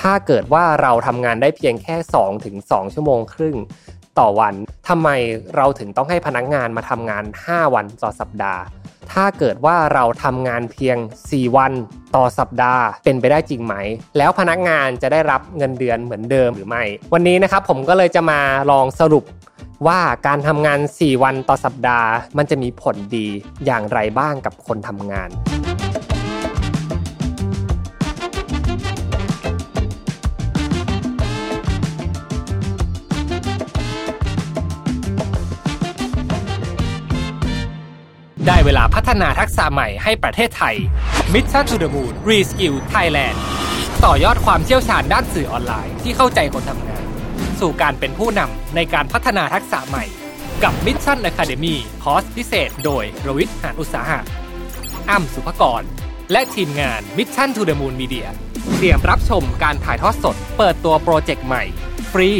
ถ้าเกิดว่าเราทำงานได้เพียงแค่2ถึง2ชั่วโมงครึ่งต่อวันทำไมเราถึงต้องให้พนักงานมาทำงาน 5 วันต่อสัปดาห์ ถ้าเกิดว่าเราทำงานเพียง 4 วันต่อสัปดาห์ เป็นไปได้จริงไหม แล้วพนักงานจะได้รับเงินเดือนเหมือนเดิมหรือไม่ วันนี้นะครับผมก็เลยจะมาลองสรุปว่าการทำงาน 4 วันต่อสัปดาห์ มันจะมีผลดีอย่างไรบ้างกับคนทำงาน ได้เวลาพัฒนาทักษะใหม่ให้ประเทศไทย Mission to the Moon Reskill Thailand ต่อยอดความเชี่ยวชาญด้านสื่อออนไลน์ที่เข้าใจคนทำงาน สู่การเป็นผู้นำในการพัฒนาทักษะใหม่ กับ Mission Academy คอร์สพิเศษ โดยรวิศ หาญอุตสาหะอ้ำสุภกร และทีมงาน Mission to the Moon Media เตรียมรับชมการถ่ายทอดสด เปิดตัวโปรเจกต์ใหม่ ฟรี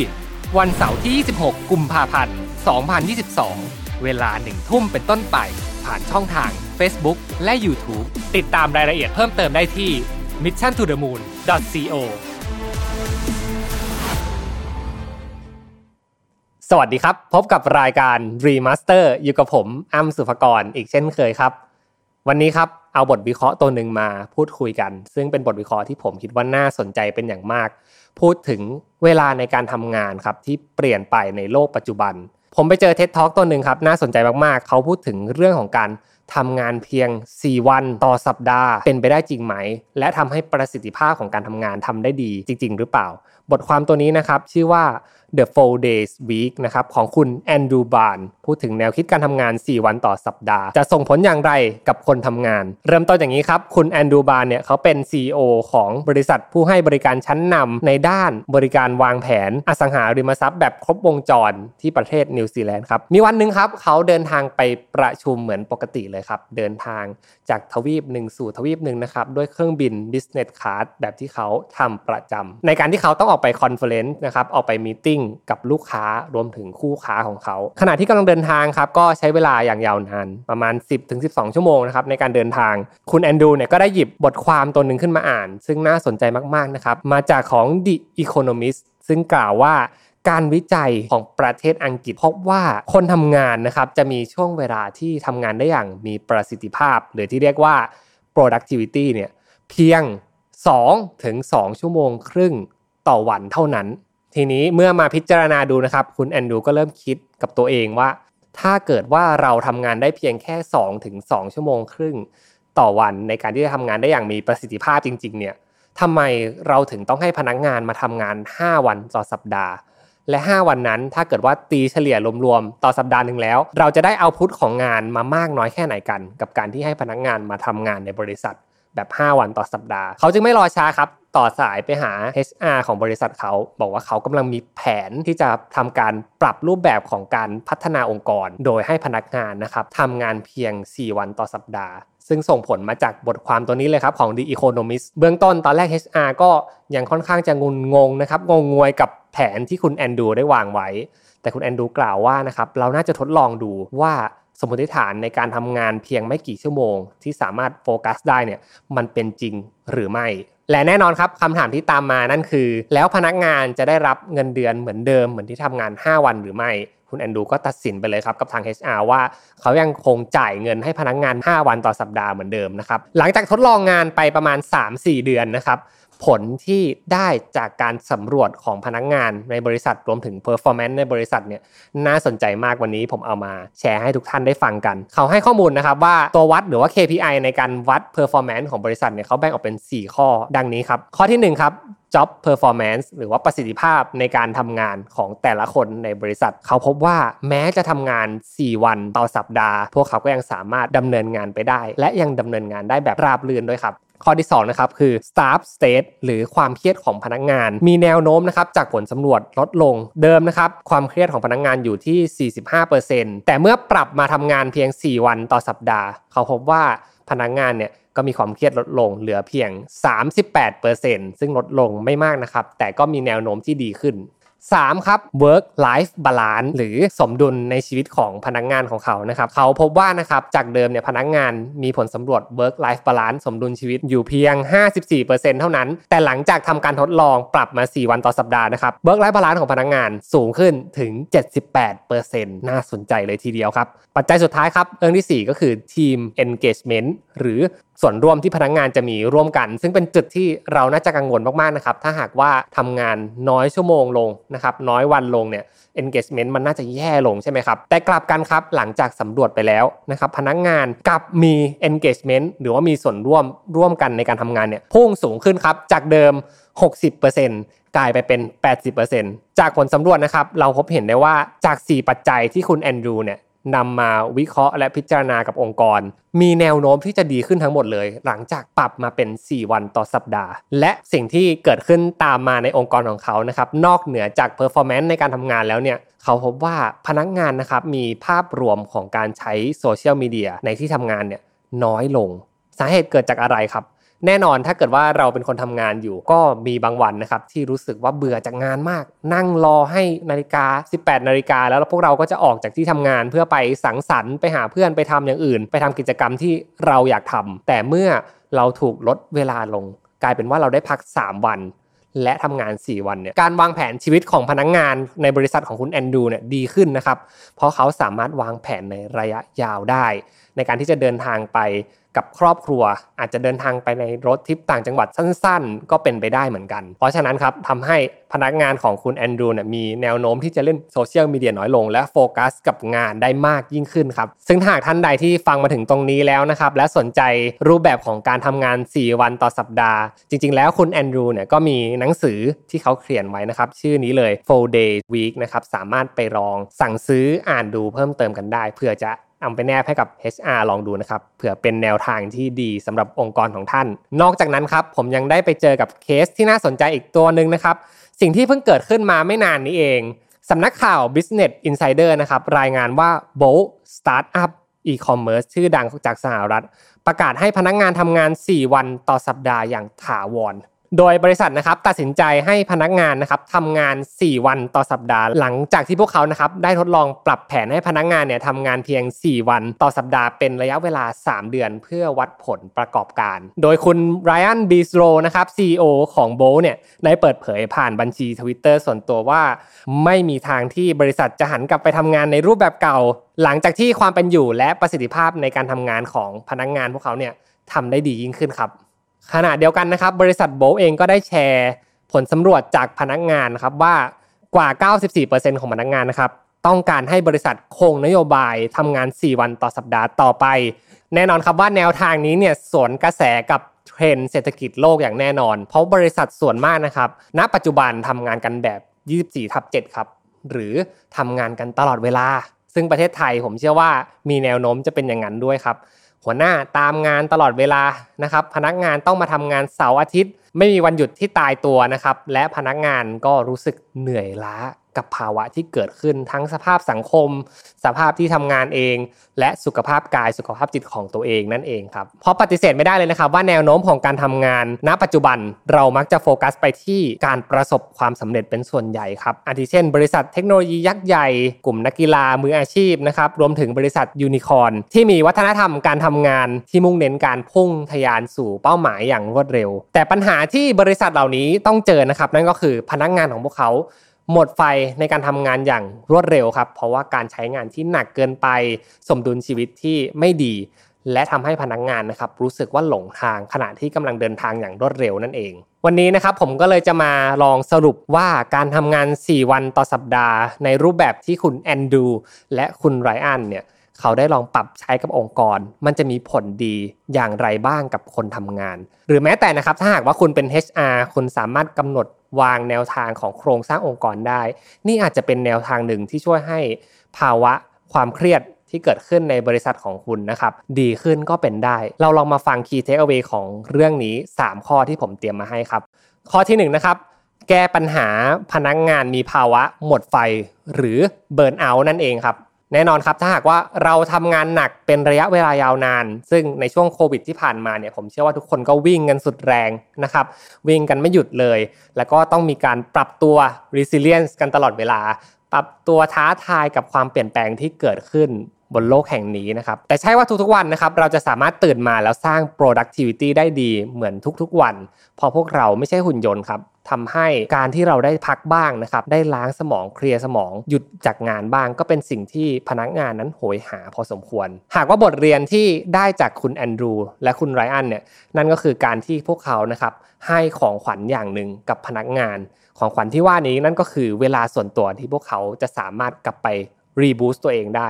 วันเสาร์ที่ 26 กุมภาพันธ์ 2022 เวลาหนึ่งทุ่มเป็นต้นไป ผ่านช่องทาง Facebook และ YouTube ติดตามรายละเอียดเพิ่มเติมได้ที่ mission to the moon co สวัสดีครับ พบกับรายการ Remaster อยู่กับผมอ้ำสุภกรอีกเช่นเคยครับ วันนี้ครับเอาบทวิเคราะห์ตัวหนึ่งมาพูดคุยกัน ซึ่งเป็นบทวิเคราะห์ที่ผมคิดว่าน่าสนใจเป็นอย่างมาก พูดถึงเวลาในการทำงานครับที่เปลี่ยนไปในโลกปัจจุบัน ผมไปเจอ TED Talk ตัวหนึ่งครับ น่าสนใจมากๆ เขาพูดถึงเรื่องของการทำงานเพียง 4 วันต่อสัปดาห์ เป็นไปได้จริงไหม และทำให้ประสิทธิภาพของการทำงานทำได้ดีจริง ๆ หรือเปล่า บทความตัวนี้นะครับชื่อว่า The Four Days Week นะครับของคุณแอนดรูบานพูดถึงแนวคิดการทำงาน 4 วันต่อสัปดาห์ จะส่งผลอย่างไรกับคนทำงาน เริ่มต้นอย่างนี้ครับ คุณแอนดรูบานเนี่ยเขาเป็น CEO ของบริษัทผู้ให้บริการชั้นนำในด้านบริการวางแผนอสังหาริมทรัพย์แบบครบวงจรที่ประเทศนิวซีแลนด์ครับ มีวันหนึ่งครับเขาเดินทางไปประชุมเหมือนปกติเลยครับ เดินทางจากทวีปหนึ่งสู่ทวีปหนึ่งนะครับด้วยเครื่องบิน business class แบบที่เขาทำประจำในการที่เขาต้องออกไป conference นะครับออกไป meeting กับลูกค้ารวมถึงคู่ค้าของเขา ขณะที่กำลังเดินทางครับก็ใช้เวลาอย่างยาวนานประมาณ 10-12 ชั่วโมงนะครับในการเดินทาง คุณแอนดูเนี่ยก็ได้หยิบบทความตัวหนึ่งขึ้นมาอ่าน ซึ่งน่าสนใจมากๆนะครับมาจากของ The Economist ซึ่งกล่าวว่าการวิจัยของประเทศอังกฤษพบว่าคนทำงานนะครับจะมีช่วงเวลาที่ทำงานได้อย่างมีประสิทธิภาพ หรือที่เรียกว่า productivity เนี่ยเพียง2ถึง2ชั่วโมงครึ่งต่อวันเท่านั้น ทีนี้เมื่อมาพิจารณาดูนะครับ คุณแอนดูก็เริ่มคิดกับตัวเองว่า ถ้าเกิดว่าเราทำงานได้เพียงแค่2ถึง2ชั่วโมงครึ่งต่อวันในการที่จะทำงานได้อย่างมีประสิทธิภาพจริง ๆ เนี่ยทำไมเราถึงต้องให้พนักงงานมาทำงาน 5 วันต่อสัปดาห์ และ 5 วันนั้นถ้าเกิดว่าตีเฉลี่ยรวมๆต่อสัปดาห์หนึ่งแล้ว เราจะได้เอาพุทของงานมามากน้อยแค่ไหนกัน กับการที่ให้พนักงานมาทำงานในบริษัทแบบ 5 วันต่อสัปดาห์ เขาจึงไม่รอช้าครับ ต่อสายไปหา HR ของบริษัทเขาบอกว่าเขากำลังมีแผนที่จะทำการปรับรูปแบบของการพัฒนาองค์กร โดยให้พนักงานนะครับทำงานเพียง 4 วันต่อสัปดาห์ซึ่งส่งผลมาจากบทความตัวนี้เลยครับ ของ The Economist เบื้องต้นตอนแรก HR ก็ยังค่อนข้างจะงุนงงนะครับ งงงวยกับแผนที่คุณแอนดูได้วางไว้ แต่คุณแอนดูกล่าวว่านะครับ เราน่าจะทดลองดูว่าสมมติฐานในการทำงานเพียงไม่กี่ชั่วโมง ที่สามารถโฟกัสได้เนี่ย มันเป็นจริงหรือไม่ และแน่นอนครับคำถามที่ตามมานั่นคือ แล้วพนักงานจะได้รับเงินเดือนเหมือนเดิมเหมือนที่ทำงาน 5 วันหรือไม่คุณแอนดูก็ตัดสินไปเลยครับกับทาง HR ว่าเขายังคงจ่ายเงินให้พนักงาน 5 วันต่อสัปดาห์เหมือนเดิมนะครับหลังจากทดลองงานไปประมาณ 3-4 เดือนนะครับ ผลที่ได้จากการสำรวจของพนักงงานในบริษัทรวมถึง performance ในบริษัทเนี่ยน่าสนใจมากวันนี้ผมเอามาแชร์ให้ทุกท่านได้ฟังกัน เขาให้ข้อมูลนะครับว่าตัววัดหรือว่า KPI ในการวัด performance ของบริษัทเนี่ยเขาแบ่งออกเป็น 4 ข้อดังนี้ครับ ข้อที่1ครับ job performance หรือว่าประสิทธิภาพในการทำงานของแต่ละคนในบริษัท เขาพบว่าแม้จะทำงาน 4 วันต่อสัปดาห์ พวกเขาก็ยังสามารถดำเนินงานไปได้ และยังดำเนินงานได้แบบราบรื่นด้วยครับข้อที่2นะครับคือ staff state หรือความเครียดของพนักงาน มีแนวโน้มนะครับจากผลสำรวจลดลงเดิมนะครับความเครียดของพนักงานอยู่ที่ 45%แต่เมื่อปรับมาทำงานเพียง 4 วันต่อสัปดาห์ เขาพบว่าพนักงานเนี่ย ก็มีความเครียดลดลงเหลือเพียง 38%ซึ่งลดลงไม่มากนะครับ แต่ก็มีแนวโน้มที่ดีขึ้น 3 ครับ work life balance หรือสมดุลในชีวิตของพนักงานของเขานะครับเขาพบว่านะครับจากเดิมเนี่ยพนักงานมีผลสำรวจ work life balance สมดุลชีวิตอยู่เพียง 54%เท่านั้น แต่หลังจากทำการทดลองปรับมา 4 วันต่อสัปดาห์นะครับ work life balance ของพนักงานสูงขึ้นถึง 78%น่าสนใจเลยทีเดียวครับ ปัจจัยสุดท้ายครับเรื่องที่ 4 ก็คือ team engagement หรือ ส่วนร่วมที่พนักงงานจะมีร่วมกัน ซึ่งเป็นจุดที่เราน่าจะกังวลมากๆนะครับ ถ้าหากว่าทำงานน้อยชั่วโมงลงนะครับ น้อยวันลงเนี่ย engagement มันน่าจะแย่ลงใช่ไหมครับ แต่กลับกันครับหลังจากสำรวจไปแล้วนะครับพนักงงานกลับมี engagement หรือว่ามีส่วนร่วมร่วมกันในการทำงานเนี่ยพุ่งสูงขึ้นครับจากเดิม 60%กลายไปเป็น 80%จากผลสำรวจนะครับเราพบเห็นได้ว่าจาก 4 ปัจจัยที่คุณแอนดรูว์เนี่ย นำมาวิเคราะห์และพิจารณากับองค์กร มีแนวโน้มที่จะดีขึ้นทั้งหมดเลย หลังจากปรับมาเป็น 4 วันต่อสัปดาห์ และสิ่งที่เกิดขึ้นตามมาในองค์กรของเขานะครับนอกเหนือจาก performance ในการทำงานแล้วเนี่ยเขาพบว่าพนักงานนะครับมีภาพรวมของการใช้โซเชียลมีเดียในที่ทำงานเนี่ยน้อยลง สาเหตุเกิดจากอะไรครับ แน่นอนถ้าเกิดว่าเราเป็นคนทำงานอยู่ ก็มีบางวันนะครับที่รู้สึกว่าเบื่อจากงานมาก นั่งรอให้นาฬิกา 18 นาฬิกาแล้วพวกเราก็จะออกจากที่ทำงานเพื่อไปสังสรรค์ไปหาเพื่อนไปทำอย่างอื่น ไปทำกิจกรรมที่เราอยากทำแต่เมื่อเราถูกลดเวลาลง กลายเป็นว่าเราได้พัก 3 วัน และทำงาน 4 วันเนี่ยการวางแผนชีวิตของพนักงงานในบริษัทของคุณแอนดูเนี่ยดีขึ้นนะครับเพราะเขาสามารถวางแผนในระยะยาวได้ ในการที่จะเดินทางไป กับครอบครัว อาจจะเดินทางไปในรถทิปต่างจังหวัดสั้น ๆ ก็เป็นไปได้เหมือนกัน เพราะฉะนั้นครับทำให้พนักงานของคุณแอนดรูเนี่ยมีแนวโน้มที่จะเล่นโซเชียลมีเดียน้อยลง และโฟกัสกับงานได้มากยิ่งขึ้นครับซึ่งหากท่านใดที่ฟังมาถึงตรงนี้แล้วนะครับและสนใจรูปแบบของการทำงาน 4 วันต่อสัปดาห์ จริง ๆ แล้วคุณแอนดรูเนี่ยก็มีหนังสือที่เขาเขียนไว้นะครับชื่อนี้เลย four day week นะครับสามารถไปลองสั่งซื้ออ่านดูเพิ่มเติมกันได้ เพื่อจะ เอาไปแนบให้กับ HR ลองดูนะครับเผื่อเป็นแนวทางที่ดีสำหรับองค์กรของท่าน นอกจากนั้นครับผมยังได้ไปเจอกับเคสที่น่าสนใจอีกตัวหนึ่งนะครับ สิ่งที่เพิ่งเกิดขึ้นมาไม่นานนี้เองสำนักข่าว Business Insider นะครับรายงานว่า Bolt Startup E-commerce ชื่อดังจากสหรัฐ ประกาศให้พนักงงานทำงาน 4 วันต่อสัปดาห์อย่างถาวร โดยบริษัทนะครับตัดสินใจให้พนักงานนะครับทำงาน 4 วันต่อสัปดาห์ หลังจากที่พวกเขานะครับได้ทดลองปรับแผนให้พนักงานเนี่ยทำงานเพียง 4 วันต่อสัปดาห์เป็นระยะเวลา 3 เดือนเพื่อวัดผลประกอบการ โดยคุณไรอันบีสโรนะครับ CEO ของโบเนี่ยได้เปิดเผยผ่านบัญชีทวิตเตอร์ส่วนตัวว่า ไม่มีทางที่บริษัทจะหันกลับไปทำงานในรูปแบบเก่า หลังจากที่ความเป็นอยู่และประสิทธิภาพในการทำงานของพนักงานพวกเขาเนี่ยทำได้ดียิ่งขึ้นครับ ขณะเดียวกันนะครับบริษัทโบเองก็ได้แชร์ผลสำรวจจากพนักงานครับว่ากว่า 94%ของพนักงานนะครับต้องการให้บริษัทคงนโยบายทำงาน 4 วันต่อสัปดาห์ต่อไป แน่นอนครับว่าแนวทางนี้เนี่ยสวนกระแสกับเทรนเศรษฐกิจโลกอย่างแน่นอน เพราะบริษัทส่วนมากนะครับ ณ ปัจจุบันทำงานกันแบบ 24 ทับ 7 ครับ หรือทำงานกันตลอดเวลา ซึ่งประเทศไทยผมเชื่อว่ามีแนวโน้มจะเป็นอย่างนั้นด้วยครับ หัวหน้าตามงานตลอดเวลานะครับ พนักงานต้องมาทำงานเสาร์อาทิตย์ ไม่มีวันหยุดที่ตายตัวนะครับ และพนักงานก็รู้สึกเหนื่อยล้า กับภาวะที่เกิดขึ้นทั้งสภาพสังคม สภาพที่ทำงานเอง และสุขภาพกายสุขภาพจิตของตัวเองนั่นเองครับเพราะปฏิเสธไม่ได้เลยนะครับ ว่าแนวโน้มของการทำงาน ณ ปัจจุบันเรามักจะโฟกัสไปที่การประสบความสำเร็จเป็นส่วนใหญ่ครับอาทิเช่น บริษัทเทคโนโลยียักษ์ใหญ่ กลุ่มนักกีฬามืออาชีพนะครับรวมถึงบริษัทยูนิคอนที่มีวัฒนธรรมการทำงานที่มุ่งเน้นการพุ่งทยานสู่เป้าหมายอย่างรวดเร็ว แต่ปัญหาที่บริษัทเหล่านี้ต้องเจอนะครับนั่นก็คือพนักงานของพวกเขา หมดไฟในการทำงานอย่างรวดเร็วครับ เพราะว่าการใช้งานที่หนักเกินไปสมดุลชีวิตที่ไม่ดี และทำให้พนักงานนะครับรู้สึกว่าหลงทางขณะที่กำลังเดินทางอย่างรวดเร็วนั่นเอง วันนี้นะครับผมก็เลยจะมาลองสรุปว่าการทำงาน 4 วันต่อสัปดาห์ ในรูปแบบที่คุณแอนดูและคุณไรอันเนี่ย เขาได้ลองปรับใช้กับองค์กร มันจะมีผลดีอย่างไรบ้างกับคนทำงาน หรือแม้แต่นะครับถ้าหากว่าคุณเป็น HR คุณสามารถกำหนดวางแนวทางของโครงสร้างองค์กรได้ นี่อาจจะเป็นแนวทางหนึ่งที่ช่วยให้ภาวะความเครียดที่เกิดขึ้นในบริษัทของคุณนะครับ ดีขึ้นก็เป็นได้ เราลองมาฟัง Key Takeaway ของเรื่องนี้ 3 ข้อที่ผมเตรียมมาให้ครับ ข้อที่1นนะครับแก้ปัญหาพนักงงานมีภาวะหมดไฟหรือเบิร์นเอาท์นั่นเองครับ แน่นอนครับถ้าหากว่าเราทำงานหนักเป็นระยะเวลายาวนาน ซึ่งในช่วงโควิดที่ผ่านมาเนี่ยผมเชื่อว่าทุกคนก็วิ่งกันสุดแรงนะครับ วิ่งกันไม่หยุดเลย แล้วก็ต้องมีการปรับตัว resilience กันตลอดเวลา ปรับตัวท้าทายกับความเปลี่ยนแปลงที่เกิดขึ้น บนโลกแห่งนี้นะครับ แต่ใช่ว่าทุกๆวันนะครับ เราจะสามารถตื่นมาแล้วสร้าง productivity ได้ดีเหมือนทุกๆวันเพราะพวกเราไม่ใช่หุ่นยนต์ครับทำให้การที่เราได้พักบ้างนะครับ ได้ล้างสมองเคลียร์สมองหยุดจากงานบ้าง ก็เป็นสิ่งที่พนักงานนั้นโหยหาพอสมควร หากว่าบทเรียนที่ได้จากคุณแอนดรูและคุณไรอันเนี่ยนั่นก็คือการที่พวกเขานะครับให้ของขวัญอย่างหนึ่งกับพนักงาน ของขวัญที่ว่านี้นั่นก็คือเวลาส่วนตัวที่พวกเขาจะสามารถกลับไป reboost ตัวเองได้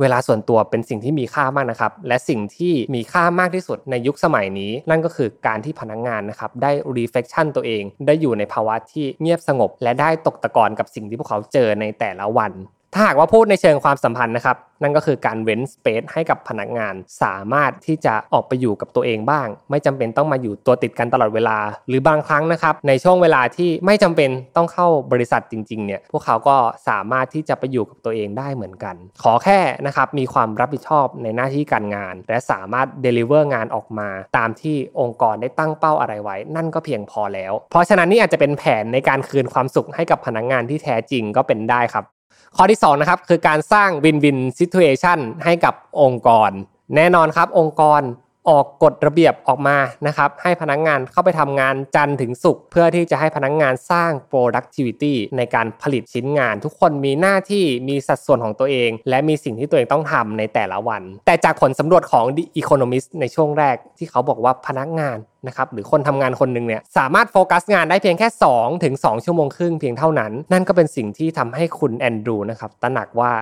เวลาส่วนตัวเป็นสิ่งที่มีค่ามากนะครับ และสิ่งที่มีค่ามากที่สุดในยุคสมัยนี้ นั่นก็คือการที่พนักงานนะครับ ได้ reflection ตัวเอง ได้อยู่ในภาวะที่เงียบสงบ และได้ตกตะกอนกับสิ่งที่พวกเขาเจอในแต่ละวัน ถ้าหากว่าพูดในเชิงความสัมพันธ์นะครับ นั่นก็คือการเว้นสเปซให้กับพนักงาน สามารถที่จะออกไปอยู่กับตัวเองบ้าง ไม่จำเป็นต้องมาอยู่ตัวติดกันตลอดเวลา หรือบางครั้งนะครับ ในช่วงเวลาที่ไม่จำเป็นต้องเข้าบริษัทจริงๆเนี่ยพวกเขาก็สามารถที่จะไปอยู่กับตัวเองได้เหมือนกัน ขอแค่นะครับมีความรับผิดชอบในหน้าที่การงาน และสามารถเดลิเวอร์งานออกมา ตามที่องค์กรได้ตั้งเป้าอะไรไว้ นั่นก็เพียงพอแล้ว เพราะฉะนั้นนี่อาจจะเป็นแผนในการคืนความสุขให้กับพนักงงานที่แท้จริงก็เป็นได้ครับ ข้อที่2นะครับคือการสร้างวินวินซิทูเอชันให้กับองค์กร แน่นอนครับองค์กร ออกกฎระเบียบออกมานะครับให้พนักงงานเข้าไปทำงานจันทร์ถึงศุกร์เพื่อที่จะให้พนักงงานสร้าง productivity ในการผลิตชิ้นงาน ทุกคนมีหน้าที่มีสัดส่วนของตัวเอง และมีสิ่งที่ตัวเองต้องทำในแต่ละวัน แต่จากผลสำรวจของ The Economist ในช่วงแรกที่เขาบอกว่าพนักงานนะครับหรือคนทำงานคนหนึ่งเนี่ยสามารถโฟกัสงานได้เพียงแค่2ถึง2ชั่วโมงครึ่งเพียงเท่านั้น นั่นก็เป็นสิ่งที่ทำให้คุณแอนดรูนะครับตระหนักว่า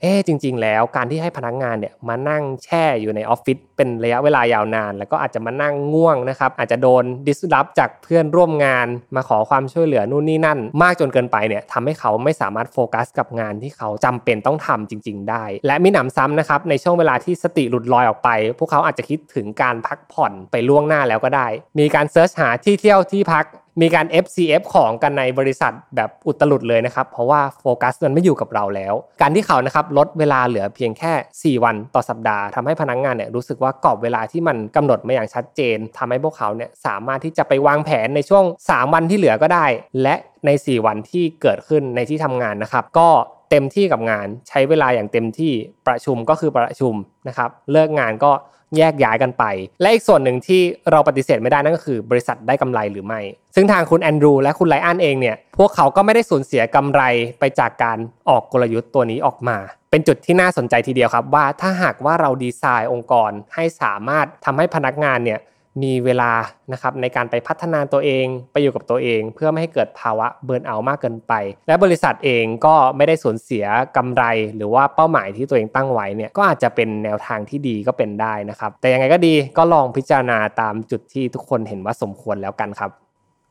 เอ๊จริง ๆ แล้วการที่ให้พนักงานเนี่ยมานั่งแช่อยู่ในออฟฟิศเป็นระยะเวลายาวนาน แล้วก็อาจจะมานั่งง่วงนะครับ อาจจะโดนดิสรับจากเพื่อนร่วมงาน มาขอความช่วยเหลือนู่นนี่นั่น มากจนเกินไปเนี่ยทำให้เขาไม่สามารถโฟกัสกับงานที่เขาจำเป็นต้องทำจริง ๆ ได้ และมีหนำซ้ำนะครับในช่วงเวลาที่สติหลุดลอยออกไป พวกเขาอาจจะคิดถึงการพักผ่อนไปล่วงหน้าแล้วก็ได้ มีการเซิร์ชหาที่เที่ยวที่พัก มีการ FCF ของกันในบริษัทแบบอุตลุดเลยนะครับ เพราะว่าโฟกัสมันไม่อยู่กับเราแล้ว การที่เขานะครับลดเวลาเหลือเพียงแค่ 4 วันต่อสัปดาห์ทำให้พนักงงานเนี่ยรู้สึกว่ากรอบเวลาที่มันกำหนดมาอย่างชัดเจนทำให้พวกเขาเนี่ยสามารถที่จะไปวางแผนในช่วง 3 วันที่เหลือก็ได้ และใน 4 วันที่เกิดขึ้นในที่ทำงานนะครับ ก็เต็มที่กับงานใช้เวลาอย่างเต็มที่ประชุมก็คือประชุมนะครับ เลิกงานก็ แยกย้ายกันไป และอีกส่วนหนึ่งที่เราปฏิเสธไม่ได้นั่นก็คือบริษัทได้กำไรหรือไม่ ซึ่งทางคุณแอนดรูและคุณไลอันเองเนี่ย พวกเขาก็ไม่ได้สูญเสียกำไรไปจากการออกกลยุทธ์ตัวนี้ออกมา เป็นจุดที่น่าสนใจทีเดียวครับว่าถ้าหากว่าเราดีไซน์องค์กรให้สามารถทำให้พนักงานเนี่ย มีเวลานะครับในการไปพัฒนาตัวเองไปอยู่กับตัวเอง เพื่อไม่ให้เกิดภาวะเบิร์นเอามากเกินไป และบริษัทเองก็ไม่ได้สูญเสียกำไร หรือว่าเป้าหมายที่ตัวเองตั้งไว้เนี่ยก็อาจจะเป็นแนวทางที่ดีก็เป็นได้นะครับ แต่ยังไงก็ดีก็ลองพิจารณาตามจุดที่ทุกคนเห็นว่าสมควรแล้วกันครับ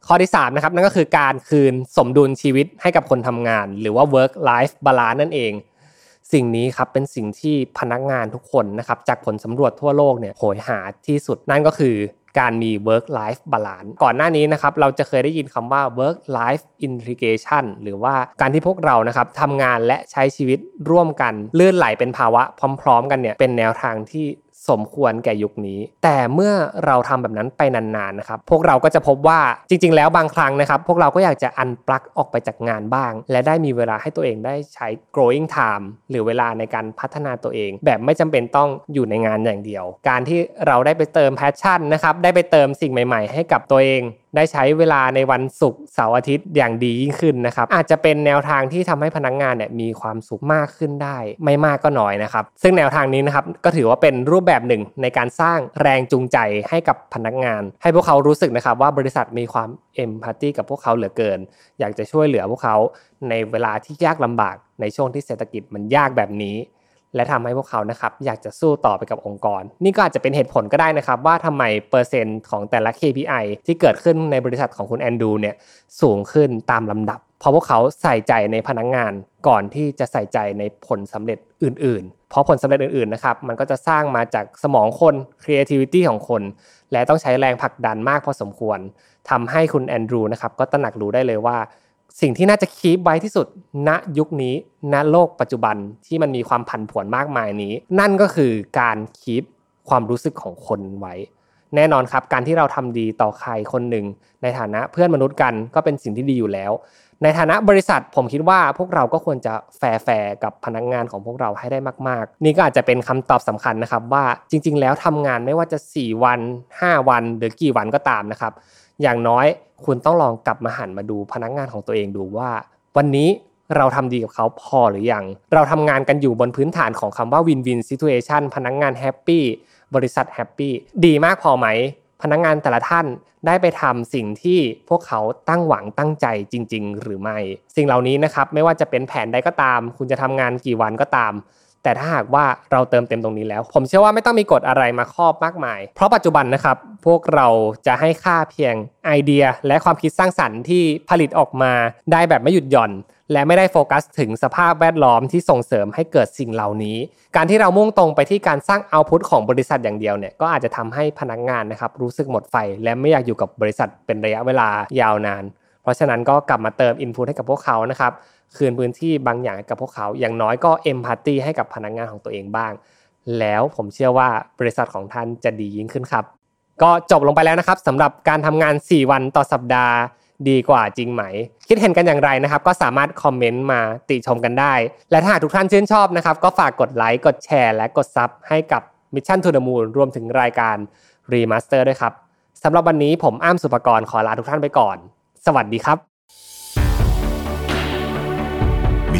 ข้อที่3นะครับนั่นก็คือการคืนสมดุลชีวิตให้กับคนทำงาน หรือว่า work life balance นั่นเอง สิ่งนี้ครับเป็นสิ่งที่พนักงานทุกคนนะครับจากผลสำรวจทั่วโลกเนี่ยโหยหาที่สุดนั่นก็คือการมี work life balance ก่อนหน้านี้นะครับเราจะเคยได้ยินคำว่า work life integration หรือว่าการที่พวกเรานะครับทำงานและใช้ชีวิตร่วมกันเลื่อนไหลเป็นภาวะพร้อม ๆ กันเนี่ยเป็นแนวทางที่ สมควรแก่ยุคนี้ แต่เมื่อเราทำแบบนั้นไปนานๆนะครับ พวกเราก็จะพบว่าจริง ๆ แล้วบางครั้งนะครับ พวกเราก็อยากจะอันปลักออกไปจากงานบ้าง และได้มีเวลาให้ตัวเองได้ใช้ growing time หรือเวลาในการพัฒนาตัวเอง แบบไม่จำเป็นต้องอยู่ในงานอย่างเดียว การที่เราได้ไปเติม passion นะครับได้ไปเติมสิ่งใหม่ ๆ ให้กับตัวเองได้ใช้เวลาในวันศุกร์เสาร์อาทิตย์อย่างดียิ่งขึ้นนะครับ อาจจะเป็นแนวทางที่ทำให้พนักงงานเนี่ยมีความสุขมากขึ้นได้ ไม่มากก็น้อยนะครับ ซึ่งแนวทางนี้นะครับก็ถือว่าเป็นรูปแบบหนึ่งในการสร้างแรงจูงใจให้กับพนักงาน ให้พวกเขารู้สึกนะครับว่าบริษัทมีความเอมพัตตีกับพวกเขาเหลือเกิน อยากจะช่วยเหลือพวกเขาในเวลาที่ยากลำบากในช่วงที่เศรษฐกิจมันยากแบบนี้ และทำให้พวกเขานะครับอยากจะสู้ต่อไปกับองค์กร นี่ก็อาจจะเป็นเหตุผลก็ได้นะครับ ว่าทำไมเปอร์เซ็นต์ของแต่ละ KPI ที่เกิดขึ้นในบริษัทของคุณแอนดูเนี่ยสูงขึ้นตามลำดับ เพราะพวกเขาใส่ใจในพนักงงานก่อนที่จะใส่ใจในผลสำเร็จอื่น ๆ เพราะผลสำเร็จอื่น ๆ นะครับ มันก็จะสร้างมาจากสมองคน creativity ของคน และต้องใช้แรงผลักดันมากพอสมควรทำให้คุณแอนดรูนะครับก็ตระหนักรู้ได้เลยว่า สิ่งที่น่าจะคีบไว้ที่สุด ณยุคนี้ ณโลกปัจจุบันที่มันมีความผันผวนมากมายนี้ นั่นก็คือการคีบความรู้สึกของคนไว้แน่นอนครับการที่เราทำดีต่อใครคนหนึ่งในฐานะเพื่อนมนุษย์กันก็เป็นสิ่งที่ดีอยู่แล้ว ในฐานะบริษัทผมคิดว่าพวกเราก็ควรจะแฟร์กับพนักงงานของพวกเราให้ได้มาก ๆ นี่ก็อาจจะเป็นคำตอบสำคัญนะครับว่าจริง ๆ แล้วทำงานไม่ว่าจะ 4 วัน 5 วัน หรือกี่วันก็ตามนะครับ อย่างน้อยคุณต้องลองกลับมาหันมาดูพนักงานของตัวเองดูว่า วันนี้เราทำดีกับเขาพอหรือยัง เราทำงานกันอยู่บนพื้นฐานของคำว่า win-win situation พนักงาน happy บริษัท happy ดีมากพอไหม พนักงานแต่ละท่านได้ไปทำสิ่งที่พวกเขาตั้งหวังตั้งใจจริง ๆ หรือไม่ สิ่งเหล่านี้นะครับไม่ว่าจะเป็นแผนใดก็ตาม คุณจะทำงานกี่วันก็ตาม แต่ถ้าหากว่าเราเติมเต็มตรงนี้แล้ว ผมเชื่อว่าไม่ต้องมีกฎอะไรมาครอบมากมาย เพราะปัจจุบันนะครับพวกเราจะให้ค่าเพียงไอเดีย และความคิดสร้างสรรค์ที่ผลิตออกมาได้แบบไม่หยุดหย่อน และไม่ได้โฟกัสถึงสภาพแวดล้อมที่ส่งเสริมให้เกิดสิ่งเหล่านี้ การที่เรามุ่งตรงไปที่การสร้างเอาพุตของบริษัทอย่างเดียวเนี่ยก็อาจจะทำให้พนักงานนะครับรู้สึกหมดไฟ และไม่อยากอยู่กับบริษัทเป็นระยะเวลายาวนาน เพราะฉะนั้นก็กลับมาเติมอินพุตให้กับพวกเขานะครับ คืนพื้นที่บางอย่างกับพวกเขา อย่างน้อยก็เอมพัตตีให้กับพนักงานของตัวเองบ้าง แล้วผมเชื่อว่าบริษัทของท่านจะดียิ่งขึ้นครับ ก็จบลงไปแล้วนะครับสำหรับการทำงาน 4 วันต่อสัปดาห์ดีกว่าจริงไหม คิดเห็นกันอย่างไรนะครับ ก็สามารถคอมเมนต์มาติชมกันได้ และถ้าหากทุกท่านชื่นชอบนะครับ ก็ฝากกดไลค์กดแชร์ และกดซับให้กับ Mission to the Moon รวมถึงรายการ Remaster ด้วยครับสำหรับวันนี้ผมอ้ามสุปกรณ์ขอลาทุกท่านไปก่อน สวัสดีครับ